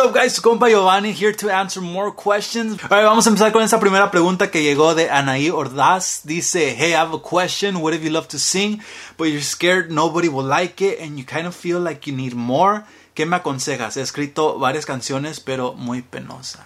What up guys, compa Giovanni here to answer more questions. Alright, vamos a empezar con esta primera pregunta que llegó de Anaí Ordaz. Dice, hey, I have a question. What if you love to sing, but you're scared nobody will like it and you kind of feel like you need more? ¿Qué me aconsejas? He escrito varias canciones, pero muy penosa.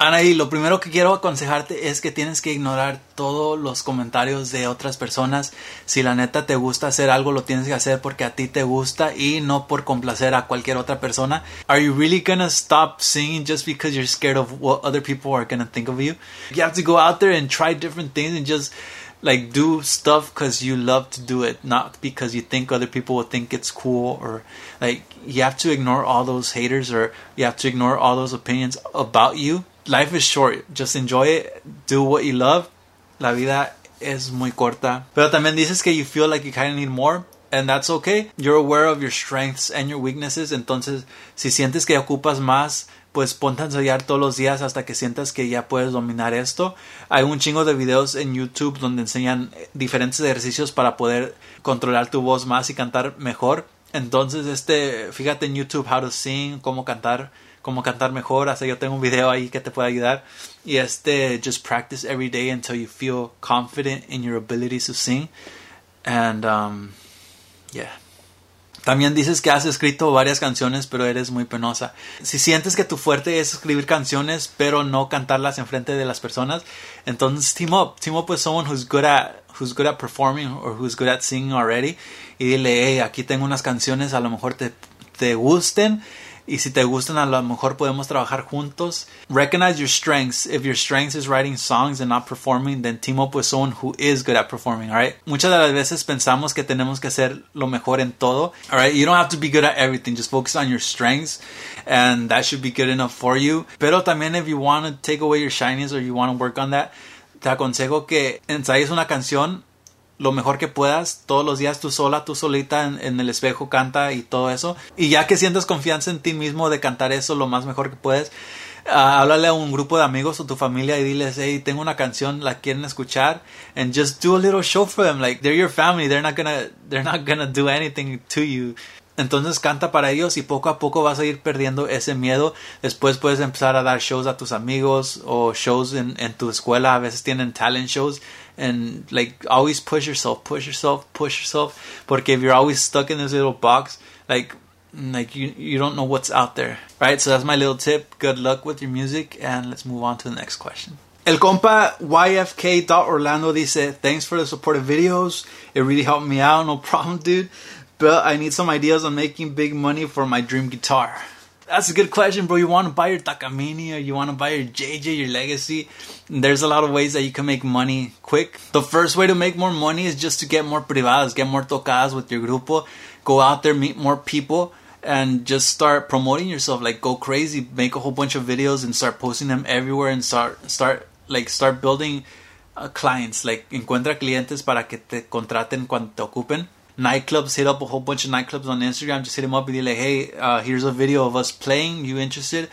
Anaí, lo primero que quiero aconsejarte es que tienes que ignorar todos los comentarios de otras personas. Si la neta te gusta hacer algo, lo tienes que hacer porque a ti te gusta y no por complacer a cualquier otra persona. Are you really gonna stop singing just because you're scared of what other people are gonna think of you? You have to go out there and try different things and just like do stuff because you love to do it, not because you think other people will think it's cool or like you have to ignore all those haters or you have to ignore all those opinions about you life is short. Just enjoy it. Do what you love. La vida es muy corta. Pero también dices que you feel like you kind of need more. And that's okay. You're aware of your strengths and your weaknesses. Entonces, si sientes que ocupas más, pues ponte a ensayar todos los días hasta que sientas que ya puedes dominar esto. Hay un chingo de videos en YouTube donde enseñan diferentes ejercicios para poder controlar tu voz más y cantar mejor. Entonces, este, fíjate en YouTube how to sing, cómo cantar cómo cantar mejor. Hasta yo tengo un video ahí que te puede ayudar. Y este, just practice every day until you feel confident in your ability to sing. And, um, yeah. También dices que has escrito varias canciones, pero eres muy penosa. Si sientes que tu fuerte es escribir canciones, pero no cantarlas en frente de las personas, entonces team up. Team up with someone who's good at, who's good at performing or who's good at singing already. Y dile, hey, aquí tengo unas canciones, a lo mejor te, te gusten y si te gustan a lo mejor podemos trabajar juntos. Recognize your strengths. If your strengths is writing songs and not performing, then team up with someone who is good at performing, alright? Muchas de las veces pensamos que tenemos que hacer lo mejor en todo, alright? You don't have to be good at everything. Just focus on your strengths and that should be good enough for you. Pero también if you want to take away your shyness or you want to work on that, te aconsejo que ensayes una canción lo mejor que puedas, todos los días tú sola, tú solita en, el espejo canta y todo eso. Y ya que sientes confianza en ti mismo de cantar eso lo más mejor que puedes, uh, háblale a un grupo de amigos o tu familia y diles, hey, tengo una canción, la quieren escuchar, and just do a little show for them. Like they're your family, they're not gonna, they're not gonna do anything to you. Entonces canta para ellos y poco a poco vas a ir perdiendo ese miedo. Después puedes empezar a dar shows a tus amigos o shows en, en tu escuela. A veces tienen talent shows. And like always push yourself, push yourself, push yourself. Porque if you're always stuck in this little box, like mm, like you you don't know what's out there. Right? So that's my little tip. Good luck with your music and let's move on to the next question. El compa YFK.Orlando dice, thanks for the supportive videos. It really helped me out. No problem, dude. But I need some ideas on making big money for my dream guitar. That's a good question, bro. You want to buy your Takamine or you want to buy your JJ, your Legacy. There's a lot of ways that you can make money quick. The first way to make more money is just to get more privadas, get more tocadas with your grupo, go out there, meet more people, and just start promoting yourself. Like go crazy, make a whole bunch of videos and start posting them everywhere and start start like start building uh, clients. Like encuentra clientes para que te contraten cuando te ocupen nightclubs, hit up a whole bunch of nightclubs on Instagram, just hit them up and be like, hey, uh, here's a video of us playing. You interested?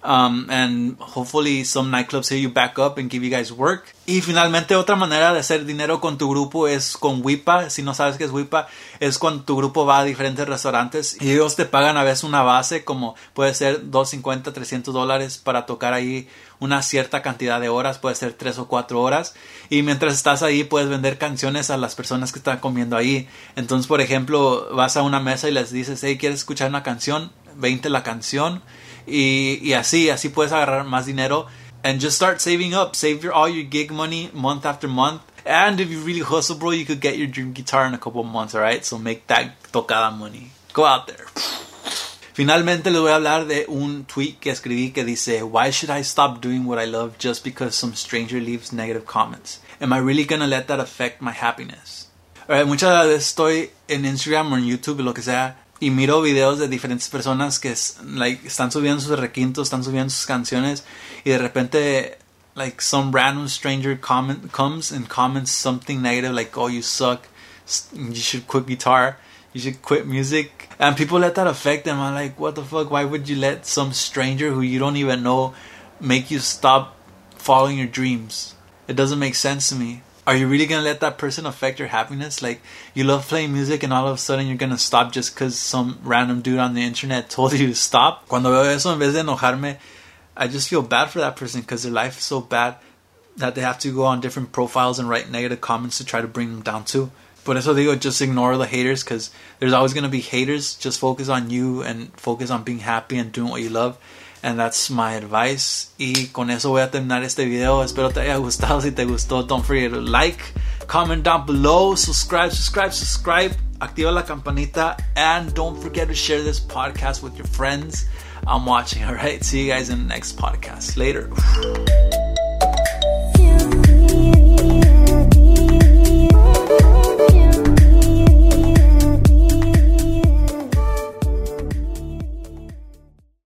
Um, and hopefully some nightclubs hit you back up and give you guys work. Y finalmente otra manera de hacer dinero con tu grupo es con WIPA. Si no sabes qué es WIPA, es cuando tu grupo va a diferentes restaurantes y ellos te pagan a veces una base como puede ser 250, 300 dólares para tocar ahí una cierta cantidad de horas, puede ser 3 o 4 horas. Y mientras estás ahí puedes vender canciones a las personas que están comiendo ahí. Entonces, por ejemplo, vas a una mesa y les dices, hey, ¿quieres escuchar una canción? 20 la canción. Y, y así, así puedes agarrar más dinero and just start saving up. Save your all your gig money month after month. And if you really hustle, bro, you could get your dream guitar in a couple of months, alright? So make that tocada money. Go out there. Finalmente les voy a hablar de un tweet que escribí que dice Why should I stop doing what I love just because some stranger leaves negative comments? Am I really gonna let that affect my happiness? Alright, muchas veces estoy en Instagram o en YouTube, lo que sea, y miro videos de diferentes personas que like, están subiendo sus requintos, están subiendo sus canciones y de repente like some random stranger comment comes and comments something negative like oh you suck. You should quit guitar. You should quit music. And people let that affect them. I'm like what the fuck? Why would you let some stranger who you don't even know make you stop following your dreams? It doesn't make sense to me are you really gonna let that person affect your happiness? Like, you love playing music and all of a sudden you're gonna stop just because some random dude on the internet told you to stop? Cuando veo eso, en vez de enojarme, I just feel bad for that person because their life is so bad that they have to go on different profiles and write negative comments to try to bring them down too. Por eso digo, just ignore the haters because there's always to be haters. Just focus on you and focus on being happy and doing what you love. And that's my advice. Y con eso voy a terminar este video. Espero te haya gustado. Si te gustó, don't forget to like, comment down below, subscribe, subscribe, subscribe. Activa la campanita. And don't forget to share this podcast with your friends. I'm watching. All right. See you guys in the next podcast. Later.